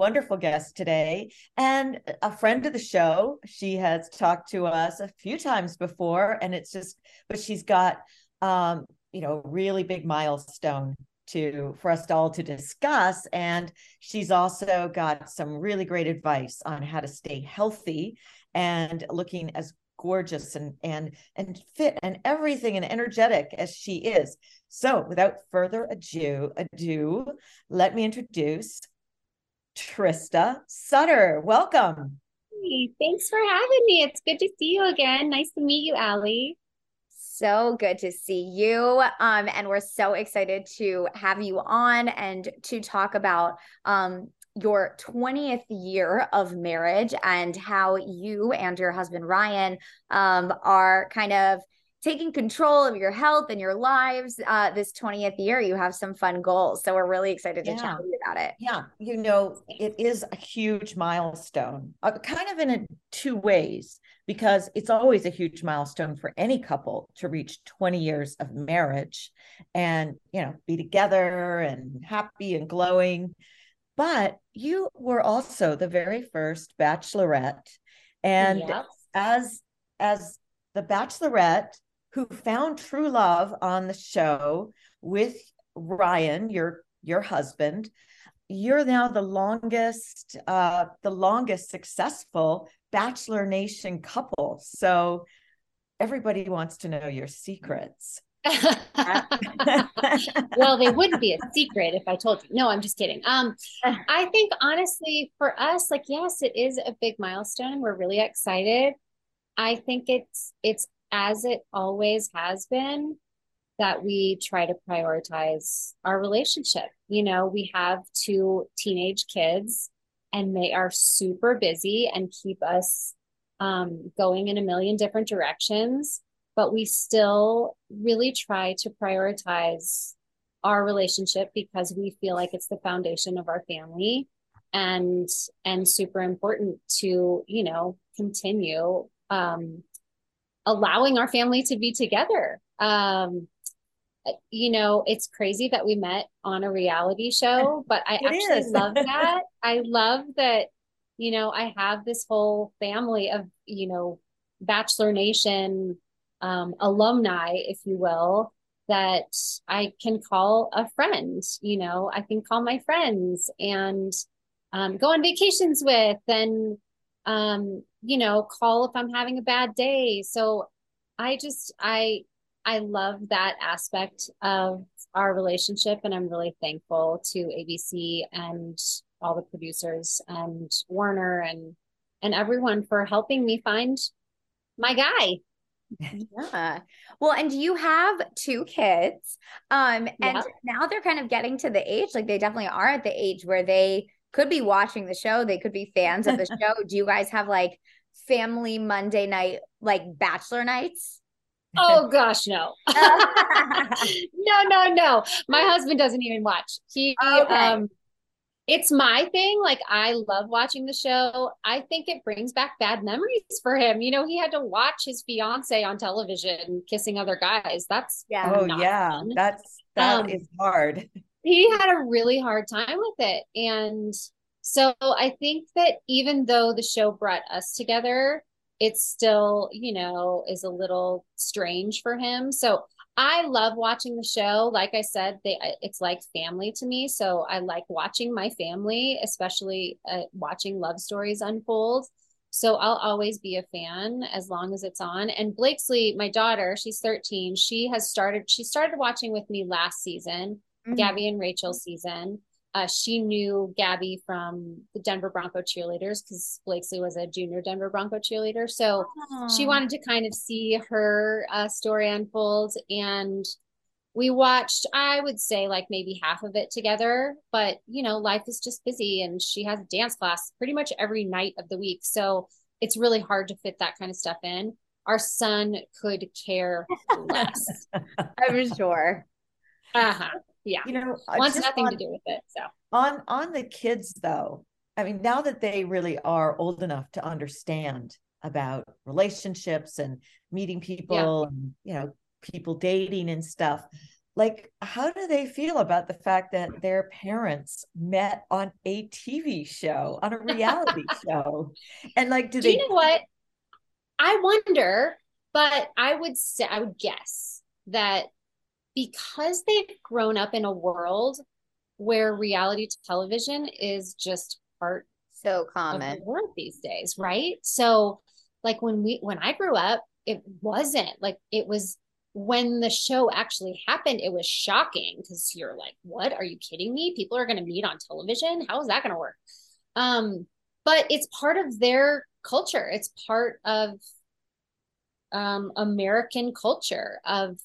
Wonderful guest today and a friend of the show. She has talked to us a few times before, and it's just, but she's got, um, you know, really big milestone to for us all to discuss. And she's also got some really great advice on how to stay healthy and looking as gorgeous and and and fit and everything and energetic as she is. So, without further ado, ado, let me introduce Trista Sutter. Welcome. Hey, thanks for having me. It's good to see you again. Nice to meet you, Allie. So good to see you. Um, and we're so excited to have you on and to talk about um, your 20th year of marriage and how you and your husband Ryan um, are kind of taking control of your health and your lives uh, this 20th year. You have some fun goals. So we're really excited to Yeah. chat with you about it. Yeah, you know, it is a huge milestone, uh, kind of in a, two ways, because it's always a huge milestone for any couple to reach 20 years of marriage and, you know, be together and happy and glowing. But you were also the very first bachelorette. And Yep. as as the bachelorette who found true love on the show with Ryan, your your husband, you're now the longest uh the longest successful bachelor nation couple. So everybody wants to know your secrets. (laughs) well, they wouldn't be a secret if I told you. No, I'm just kidding. Um, I think honestly, for us, like, yes, it is a big milestone. And we're really excited. I think it's it's as it always has been that we try to prioritize our relationship. You know, we have two teenage kids and they are super busy and keep us um, going in a million different directions but we still really try to prioritize our relationship because we feel like it's the foundation of our family and and super important to you know continue um allowing our family to be together um you know it's crazy that we met on a reality show (laughs) but i It actually is. (laughs) love that i love that you know i have this whole family of you know bachelor nation um, alumni, if you will, that I can call a friend. You know, I can call my friends and um, go on vacations with, and um, you know, call if I'm having a bad day. So I just I I love that aspect of our relationship, and I'm really thankful to ABC and all the producers and Warner and and everyone for helping me find my guy. Yeah. Well, and you have two kids. Um, and Yep. now they're kind of getting to the age, like they definitely are at the age where they could be watching the show, they could be fans of the (laughs) show. Do you guys have like family Monday night, like bachelor nights? Oh gosh, no. (laughs) no, no, no. My husband doesn't even watch. He Okay. um it's my thing. Like I love watching the show. I think it brings back bad memories for him. You know, he had to watch his fiance on television kissing other guys. That's Yeah. Oh yeah, fun. that's that Um, is hard. He had a really hard time with it. And So I think that even though the show brought us together, it still, you know, is a little strange for him. So I love watching the show. Like I said, they it's like family to me. So I like watching my family, especially uh, watching love stories unfold. So I'll always be a fan as long as it's on. And Blakesley, my daughter, she's 13. She has started she started watching with me last season, mm-hmm. Gabby and Rachel season. Uh, she knew Gabby from the Denver Bronco cheerleaders because Blakesley was a junior Denver Bronco cheerleader. So Aww. she wanted to kind of see her uh, story unfold. And we watched, I would say, like maybe half of it together. But, you know, life is just busy and she has dance class pretty much every night of the week. So it's really hard to fit that kind of stuff in. Our son could care less. (laughs) I'm sure. Uh huh yeah. You know wants nothing on, to do with it so. on on the kids though i mean now that they really are old enough to understand about relationships and meeting people yeah. and you know people dating and stuff like how do they feel about the fact that their parents met on a tv show on a reality (laughs) show? And like do, do they you know what? I wonder but i would say i would guess that because they've grown up in a world where reality television is just part so common of the world these days, right? So like when we when I grew up, it wasn't like it was when the show actually happened, it was shocking because you're like, what? Are you kidding me? People are gonna meet on television? How is that gonna work? Um, but it's part of their culture, it's part of um American culture of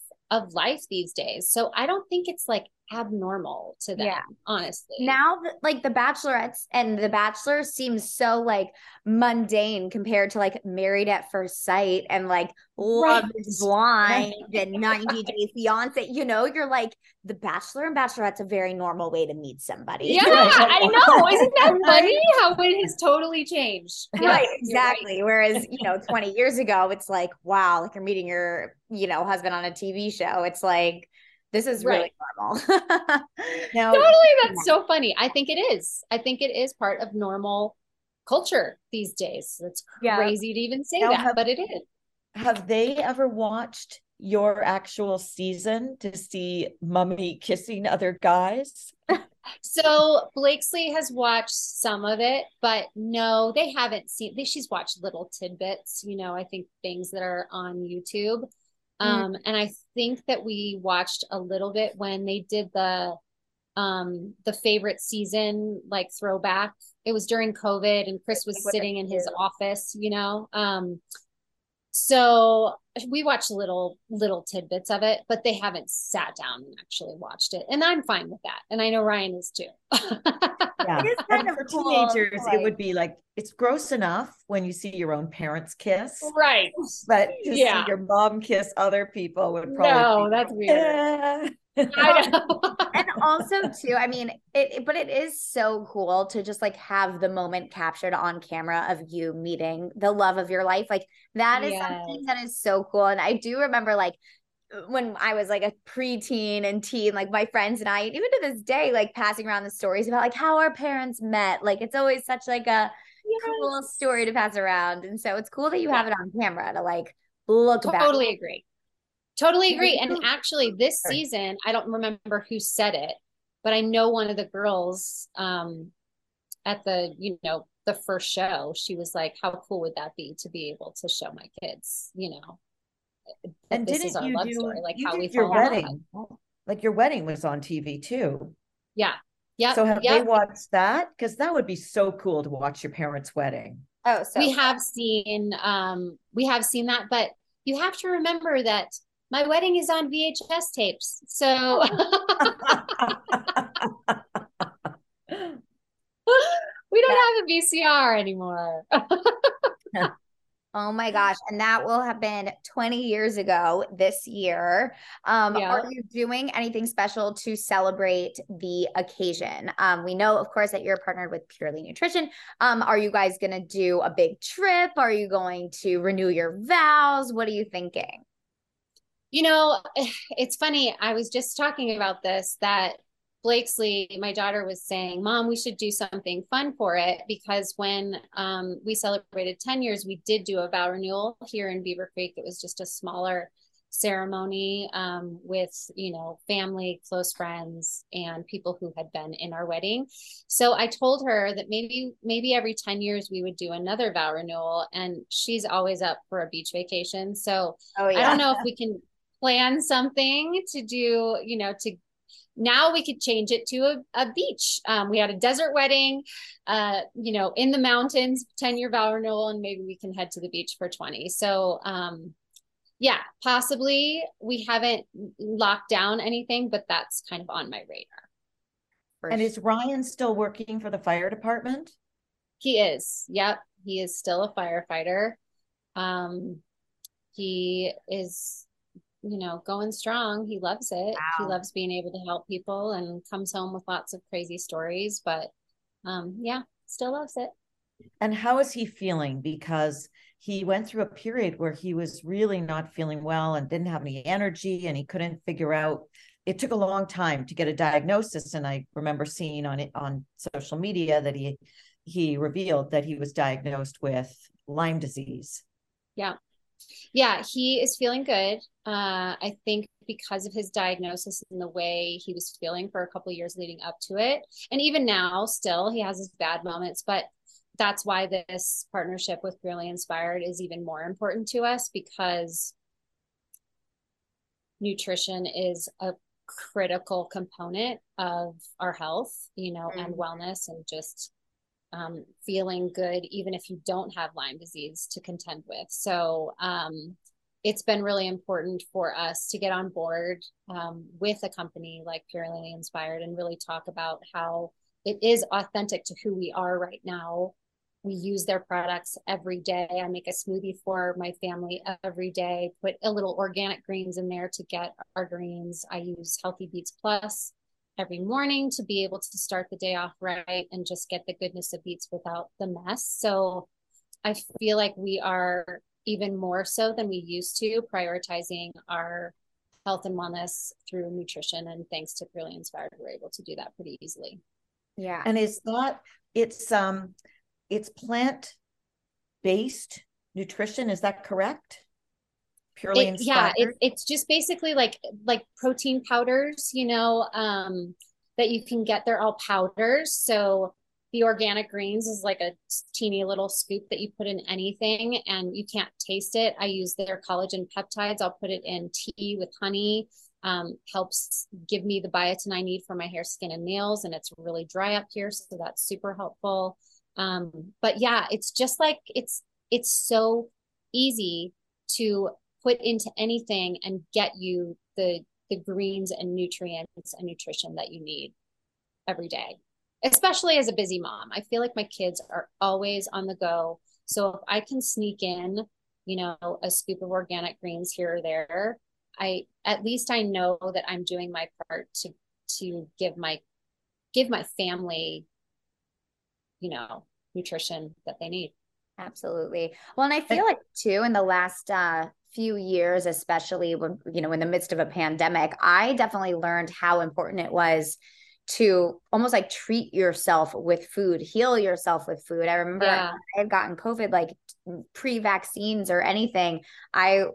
of life these days. So I don't think it's like abnormal to them, yeah. honestly. Now, like the Bachelorettes and the Bachelor seems so like mundane compared to like Married at First Sight and like Love right. is Blind (laughs) and 90 Day Fiance. You know, you're like the Bachelor and Bachelorette's a very normal way to meet somebody. Yeah, (laughs) I know. Isn't that (laughs) funny how it has totally changed? Right, exactly. Right. Whereas, you know, 20 years ago, it's like, wow, like you're meeting your, you know, husband on a TV show. It's like, this is really normal. (laughs) now, totally, (laughs) that's yeah. so funny. I think it is. I think it is part of normal culture these days. It's crazy yeah. to even say now, that, have, but it is. Have they ever watched your actual season to see Mummy kissing other guys? so Blakesley has watched some of it, but no, they haven't seen. They, she's watched little tidbits. You know, I think things that are on YouTube. Mm. Um, mm. and I think that we watched a little bit when they did the um the favorite season like throwback. It was during COVID and Chris was sitting in his office, you know. Um so we watched little little tidbits of it, but they haven't sat down and actually watched it. And I'm fine with that. And I know Ryan is too. yeah. It is kind of for cool, teenagers, like, it would be like it's gross enough when you see your own parents kiss. Right. But to yeah. see your mom kiss other people would probably No, that's weird. (laughs) Eh. Um, and also too, I mean, it, but it is so cool to just like have the moment captured on camera of you meeting the love of your life. Like that is yes. something that is so cool. And I do remember like when I was like a preteen and teen, like my friends and I, even to this day, like passing around the stories about like how our parents met. Like it's always such like a yes. cool story to pass around. And so it's cool that you yeah. have it on camera to like look totally back. Totally agree. Totally agree. And actually this season, I don't remember who said it, but I know one of the girls um at the, you know, the first show, she was like, How cool would that be to be able to show my kids, you know? and this is our love do, story, like how we your wedding. Like your wedding was on TV too. Yeah. Yeah. So have yep. they watched that? Because that would be so cool to watch your parents' wedding. Oh, so we have seen um we have seen that, but you have to remember that my wedding is on VHS tapes. So (laughs) we don't have a VCR anymore. Oh my gosh. And that will have been 20 years ago this year. Um, yeah. Are you doing anything special to celebrate the occasion? Um, we know, of course, that you're partnered with Purely Nutrition. Um, are you guys going to do a big trip? Are you going to renew your vows? What are you thinking? You know, (sighs) it's funny. I was just talking about this that Blakesley, my daughter was saying, Mom, we should do something fun for it because when um, we celebrated 10 years, we did do a vow renewal here in Beaver Creek. It was just a smaller ceremony um, with, you know, family, close friends, and people who had been in our wedding. So I told her that maybe, maybe every 10 years we would do another vow renewal. And she's always up for a beach vacation. So oh, yeah. I don't know if we can plan something to do, you know, to now we could change it to a, a beach. Um, we had a desert wedding, uh, you know, in the mountains, 10 year vow renewal, and maybe we can head to the beach for 20. So, um, yeah, possibly we haven't locked down anything, but that's kind of on my radar. And is Ryan still working for the fire department? He is. Yep. He is still a firefighter. Um, he is you know, going strong. He loves it. Wow. He loves being able to help people and comes home with lots of crazy stories. But um, yeah, still loves it. And how is he feeling? Because he went through a period where he was really not feeling well and didn't have any energy and he couldn't figure out it took a long time to get a diagnosis and i remember seeing on it on social media that he he revealed that he was diagnosed with lyme disease yeah yeah, he is feeling good. Uh, I think because of his diagnosis and the way he was feeling for a couple years leading up to it, and even now, still he has his bad moments, but that's why this partnership with Purely Inspired is even more important to us because nutrition is a critical component of our health, you know, mm-hmm. and wellness and just um, feeling good, even if you don't have Lyme disease to contend with. So um, it's been really important for us to get on board um, with a company like Purely Inspired and really talk about how it is authentic to who we are right now. We use their products every day. I make a smoothie for my family every day, put a little organic greens in there to get our greens. I use Healthy Beets Plus every morning to be able to start the day off right and just get the goodness of beets without the mess. So I feel like we are even more so than we used to prioritizing our health and wellness through nutrition. And thanks to Purely Inspired, we're able to do that pretty easily. Yeah. And is that it's um it's plant based nutrition, is that correct? Purely it, yeah it, it's just basically like like protein powders you know um that you can get they're all powders. So the organic greens is like a teeny little scoop that you put in anything and you can't taste it. I use their collagen peptides. I'll put it in tea with honey um, helps give me the biotin i need for my hair skin and nails. And it's really dry up here so that's super helpful. Um, but yeah it's just like it's it's so easy to put into anything and get you the the greens and nutrients and nutrition that you need every day especially as a busy mom. I feel like my kids are always on the go. So if i can sneak in you know a scoop of organic greens here or there i at least i know that i'm doing my part to to give my give my family you know nutrition that they need. Absolutely. Well and i feel like too in the last uh few years, especially when, you know, in the midst of a pandemic, I definitely learned how important it was to almost like treat yourself with food, heal yourself with food. I remember yeah. I had gotten COVID like pre vaccines or anything. I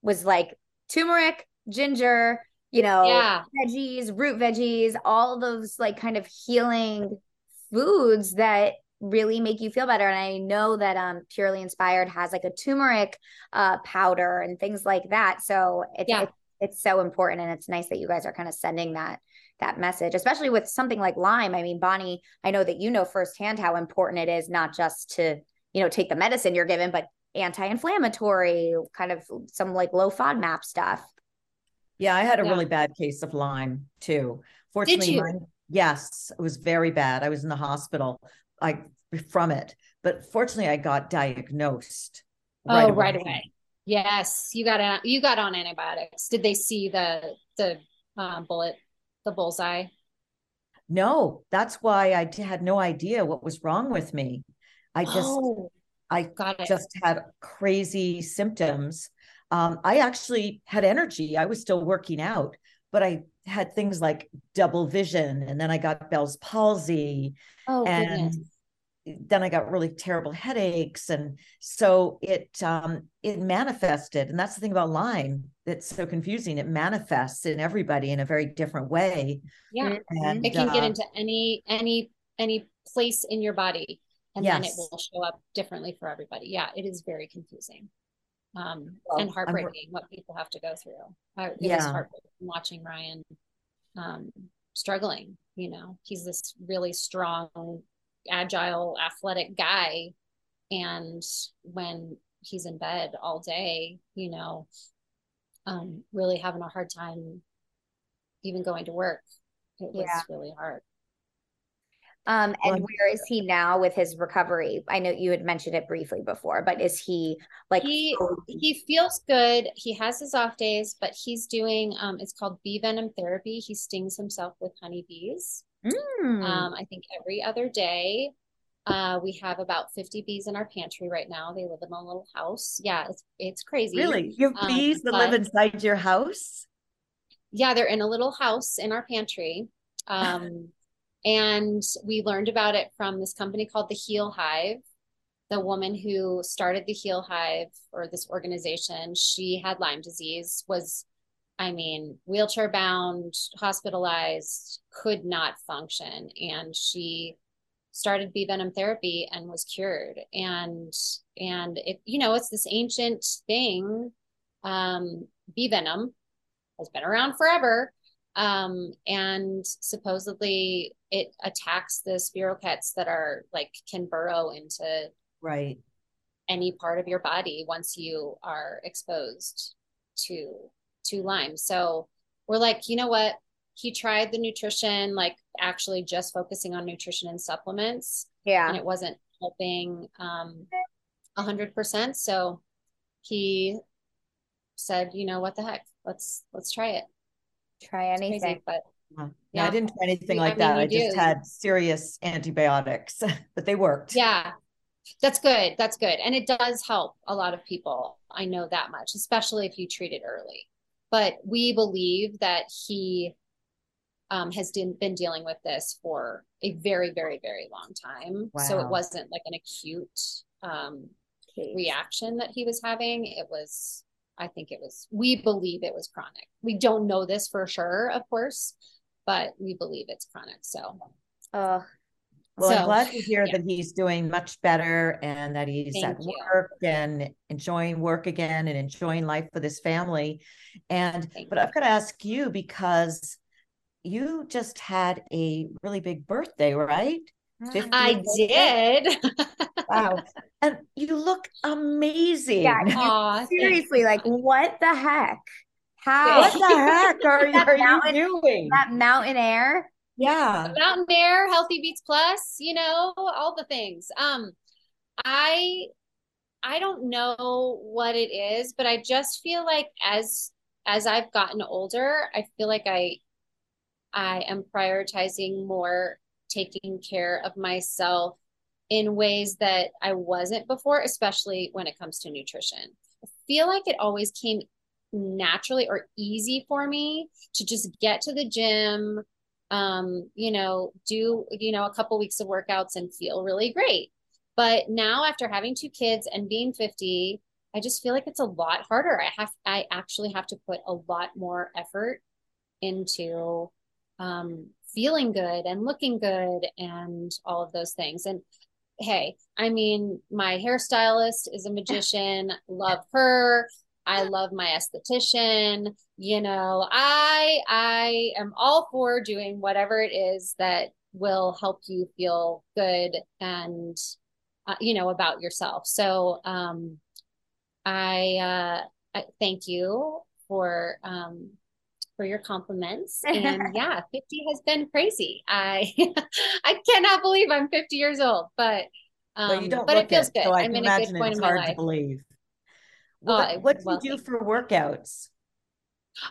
was like turmeric, ginger, you know, yeah. veggies, root veggies, all those like kind of healing foods that really make you feel better. And i know that um purely inspired has like a turmeric uh powder and things like that. So it's yeah. it's so important and it's nice that you guys are kind of sending that that message especially with something like lyme i mean bonnie i know that you know firsthand how important it is not just to you know take the medicine you're given but anti-inflammatory kind of some like low fodmap stuff. Yeah i had a yeah. really bad case of lyme too. Fortunately mine, yes it was very bad. I was in the hospital I from it. But fortunately, I got diagnosed. Right oh, away. right away. Yes, you got on, you got on antibiotics. Did they see the the uh, bullet, the bullseye? No, that's why I had no idea what was wrong with me. I just, oh, I got it. just had crazy symptoms. Um, I actually had energy. I was still working out, but I had things like double vision, and then I got Bell's palsy, Oh, and goodness. then I got really terrible headaches, and so it um, it manifested, and that's the thing about Lyme that's so confusing. It manifests in everybody in a very different way, Yeah. and It can get uh, into any any any place in your body and then it will show up differently for everybody. Yeah, it is very confusing. Um Well, and I'm- heartbreaking what people have to go through. I, it was Yeah. heartbreaking watching Ryan um struggling, you know. He's this really strong, agile, athletic guy and when he's in bed all day, you know, um really having a hard time even going to work. It was Yeah. really hard. Um, and where is he now with his recovery? I know you had mentioned it briefly before, but is he like he he feels good. He has his off days, but he's doing um it's called bee venom therapy. He stings himself with honeybees. Mm. Um, I think every other day. Uh, we have about 50 bees in our pantry right now. They live in a little house. Yeah, it's it's crazy. really, you have Um, bees that live inside your house. Yeah, they're in a little house in our pantry. Um, and we learned about it from this company called the Heal Hive. The woman who started the Heal Hive or this organization, she had Lyme disease, was, I mean, wheelchair bound, hospitalized, could not function. And she started bee venom therapy and was cured. And and it, you know, it's this ancient thing. Um, bee venom has been around forever. Um, and supposedly it attacks the spirochetes that are like can burrow into Right. any part of your body once you are exposed to to Lyme. So we're like, you know what? He tried the nutrition, like actually just focusing on nutrition and supplements, yeah. and it wasn't helping um a hundred percent. So he said, you know what the heck? Let's let's try it. Try anything. but Yeah. Yeah, I didn't try anything You- I like that. I just do. had serious antibiotics, (laughs) but they worked. Yeah, that's good. That's good. And it does help a lot of people. I know that much, especially if you treat it early. But we believe that he um, has de- been dealing with this for a very, very, very long time. So it wasn't like an acute um, reaction that he was having. It was, I think it was, we believe it was chronic. We don't know this for sure, of course, but we believe it's chronic. So Ugh. Well, I'm So, glad to hear yeah. that he's doing much better and that he's Thank at you. work and enjoying work again and enjoying life with his family. And Thank but I've got to ask you because you just had a really big birthday, right? 50th I did. Wow. (laughs) And you look amazing. Yeah, (laughs) Aw, thank Seriously, like what the heck? How What the heck are, (laughs) are you doing? that mountain air? Yeah. Mountain Air, Healthy Beets Plus, you know, all the things. Um, I I don't know what it is, but I just feel like as as I've gotten older, I feel like I I am prioritizing more taking care of myself in ways that I wasn't before, especially when it comes to nutrition. I feel like it always came naturally or easy for me to just get to the gym, um, you know, do, you know, a couple weeks of workouts and feel really great. But now after having two kids and being 50, I just feel like it's a lot harder. I have I actually have to put a lot more effort into um feeling good and looking good and all of those things. And hey, I mean, my hairstylist is a magician, love her. I love my esthetician. You know, I I am all for doing whatever it is that will help you feel good and uh, you know about yourself. So um I uh I thank you for um for your compliments (laughs) and yeah 50 has been crazy i (laughs) i cannot believe i'm 50 years old but um Well, you don't but it feels it, good so I i'm in a good point it's in my hard to life believe. Well, Uh, what- what do well, you do for workouts?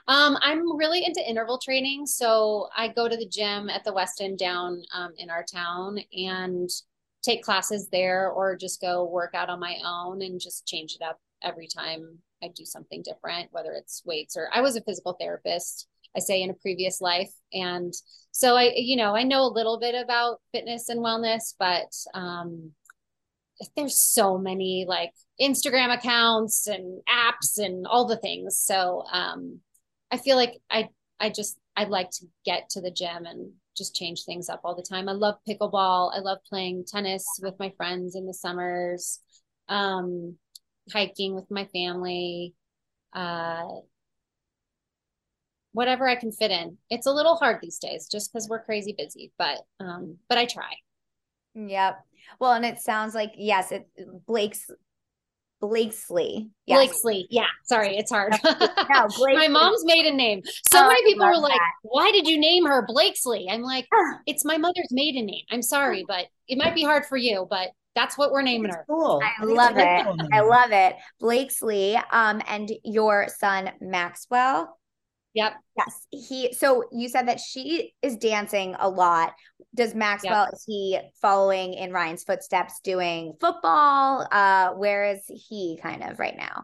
Um, I'm really into interval training. So I go to the gym at the West End down um, in our town and take classes there or just go work out on my own and just change it up every time I do something different, whether it's weights or I was a physical therapist I say in a previous life. And so I, you know, I know a little bit about fitness and wellness, but um, there's so many like Instagram accounts and apps and all the things. So um, I feel like I, I just, I'd like to get to the gym and just change things up all the time. I love pickleball. I love playing tennis with my friends in the summers, um, hiking with my family. Uh, whatever I can fit in. It's a little hard these days just because we're crazy busy, but um, but I try. Yep. Well, and it sounds like yes, it Blake's Blakesley. Yes. Blakesley. Yeah. Sorry, it's hard. (laughs) no, My mom's maiden name. So oh, many people were like, that. "Why did you name her Blakesley?" I'm like, (sighs) "It's my mother's maiden name. I'm sorry, (sighs) but it might be hard for you, but that's what we're naming her." Cool. I, I love it. Cool I love it. Blakesley. Um, and your son Maxwell. Yep. Yes. He so you said that she is dancing a lot. Does Maxwell yep. is he following in Ryan's footsteps doing football? Uh where is he kind of right now?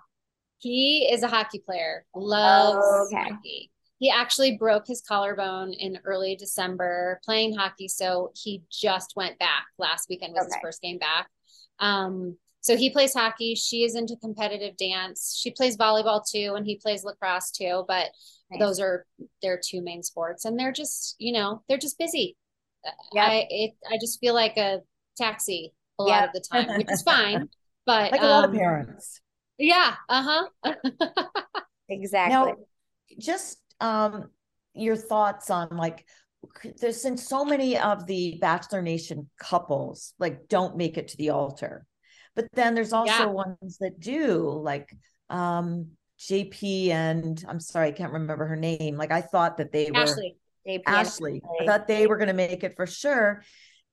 He is a hockey player. Loves oh, okay. hockey. He actually broke his collarbone in early December playing hockey, so he just went back. Last weekend was okay. his first game back. Um so he plays hockey. She is into competitive dance. She plays volleyball too, and he plays lacrosse too. But nice. those are their two main sports, and they're just you know they're just busy. Yeah. I it I just feel like a taxi a lot of the time, which is fine. (laughs) But like a um, lot of um, parents. Yeah. Uh huh. (laughs) exactly. Now, just um, your thoughts on like there's been so many of the Bachelor Nation couples like don't make it to the altar but then there's also yeah. ones that do, like um JP and I'm sorry, I can't remember her name. Like I thought that they Ashley. were JP Ashley. I thought they were going to make it for sure.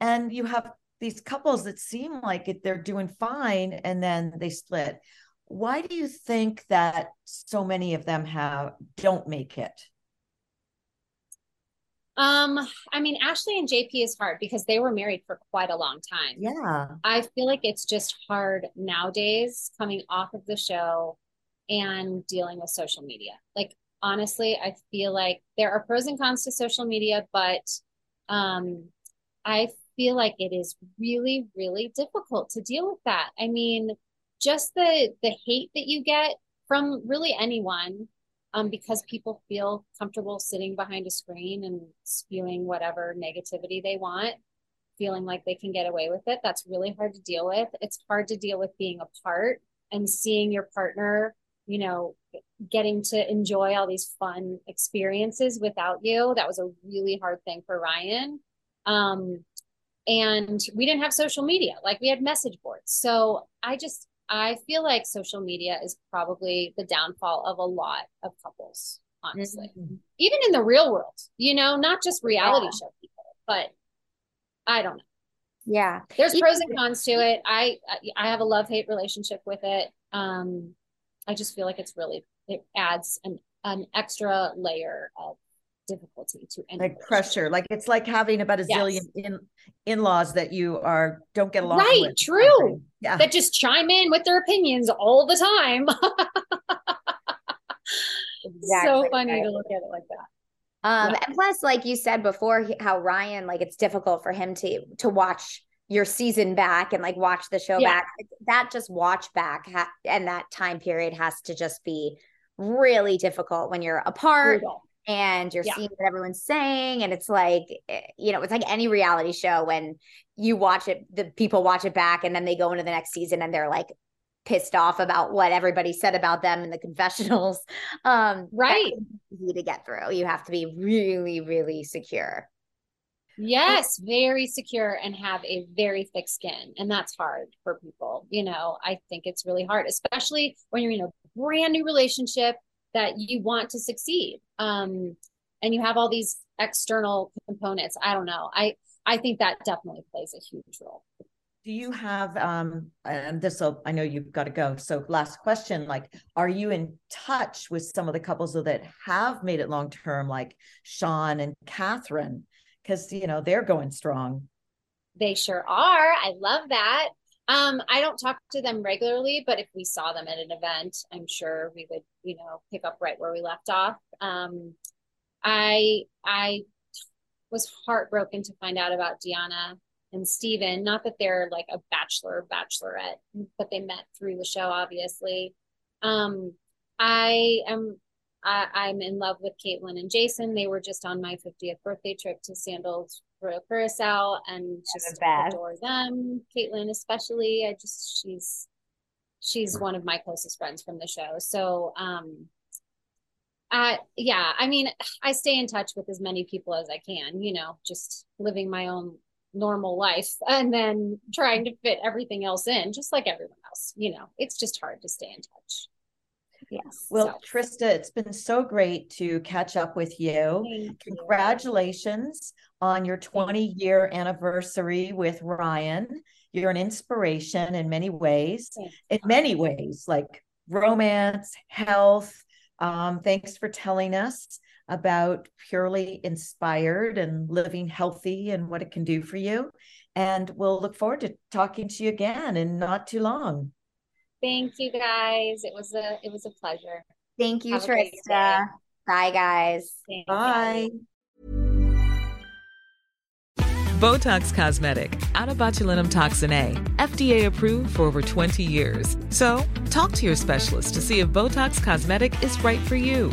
And you have these couples that seem like it, they're doing fine and then they split. Why do you think that so many of them have don't make it? Um, I mean, Ashley and JP is hard because they were married for quite a long time. Yeah. I feel like it's just hard nowadays coming off of the show and dealing with social media. Like, honestly, I feel like there are pros and cons to social media, but um, I feel like it is really, really difficult to deal with that. I mean, just the the hate that you get from really anyone um, because people feel comfortable sitting behind a screen and spewing whatever negativity they want, feeling like they can get away with it. That's really hard to deal with. It's hard to deal with being apart and seeing your partner, you know, getting to enjoy all these fun experiences without you. That was a really hard thing for Ryan. Um, and we didn't have social media, like we had message boards. So I just, I feel like social media is probably the downfall of a lot of couples, honestly. Mm-hmm. Even in the real world, you know, not just reality yeah. show people, but I don't know. Yeah. There's Even- pros and cons to it. I I have a love-hate relationship with it. Um I just feel like it's really it adds an an extra layer of difficulty to any like pressure like it's like having about a yes. zillion in in-laws that you are don't get along right with. true yeah that just chime in with their opinions all the time (laughs) exactly so funny right. to look at it like that um yeah. and plus like you said before how ryan like it's difficult for him to to watch your season back and like watch the show yeah. back that just watch back ha- and that time period has to just be really difficult when you're apart Brutal and you're yeah. seeing what everyone's saying and it's like eh, you know it's like any reality show when you watch it the people watch it back and then they go into the next season and they're like pissed off about what everybody said about them in the (laughs) confessionals um right. easy to get through. You have to be really really secure. Yes very secure and have a very thick skin and that's hard for people you know i think it's really hard especially when you're in a brand new relationship that you want to succeed. Um, and you have all these external components. I don't know. I i think that definitely plays a huge role. Do you have um and this will i know you've got to go. So last question like are you in touch with some of the couples that have made it long term like sean and catherine? Because you know they're going strong. They sure are. I love that um, I don't talk to them regularly, but if we saw them at an event, I'm sure we would, you know, pick up right where we left off. Um, I I was heartbroken to find out about Deanna and Stephen. Not that they're like a bachelor bachelorette, but they met through the show, obviously. Um, I am I, I'm in love with Kaitlyn and Jason. They were just on my 50th birthday trip to Sandals Royal Curacao and just adore them. Kaitlyn especially. I just she's she's one of my closest friends from the show. So um uh yeah, I mean I stay in touch with as many people as I can, you know, just living my own normal life (laughs) and then trying to fit everything else in, just like everyone else. You know, it's just hard to stay in touch. Yes. Well, so. Trista, it's been so great to catch up with you. Thank Congratulations you. on your 20 year anniversary with Ryan. You're an inspiration in many ways, in many ways, like romance, health. Um, thanks for telling us about purely inspired and living healthy and what it can do for you. And we'll look forward to talking to you again in not too long. Thank you guys. It was a it was a pleasure. Thank you, Have Trista. Bye guys. Thank Bye. You. Botox Cosmetic, onabotulinumtoxinA, FDA approved for over 20 years. So, talk to your specialist to see if Botox Cosmetic is right for you.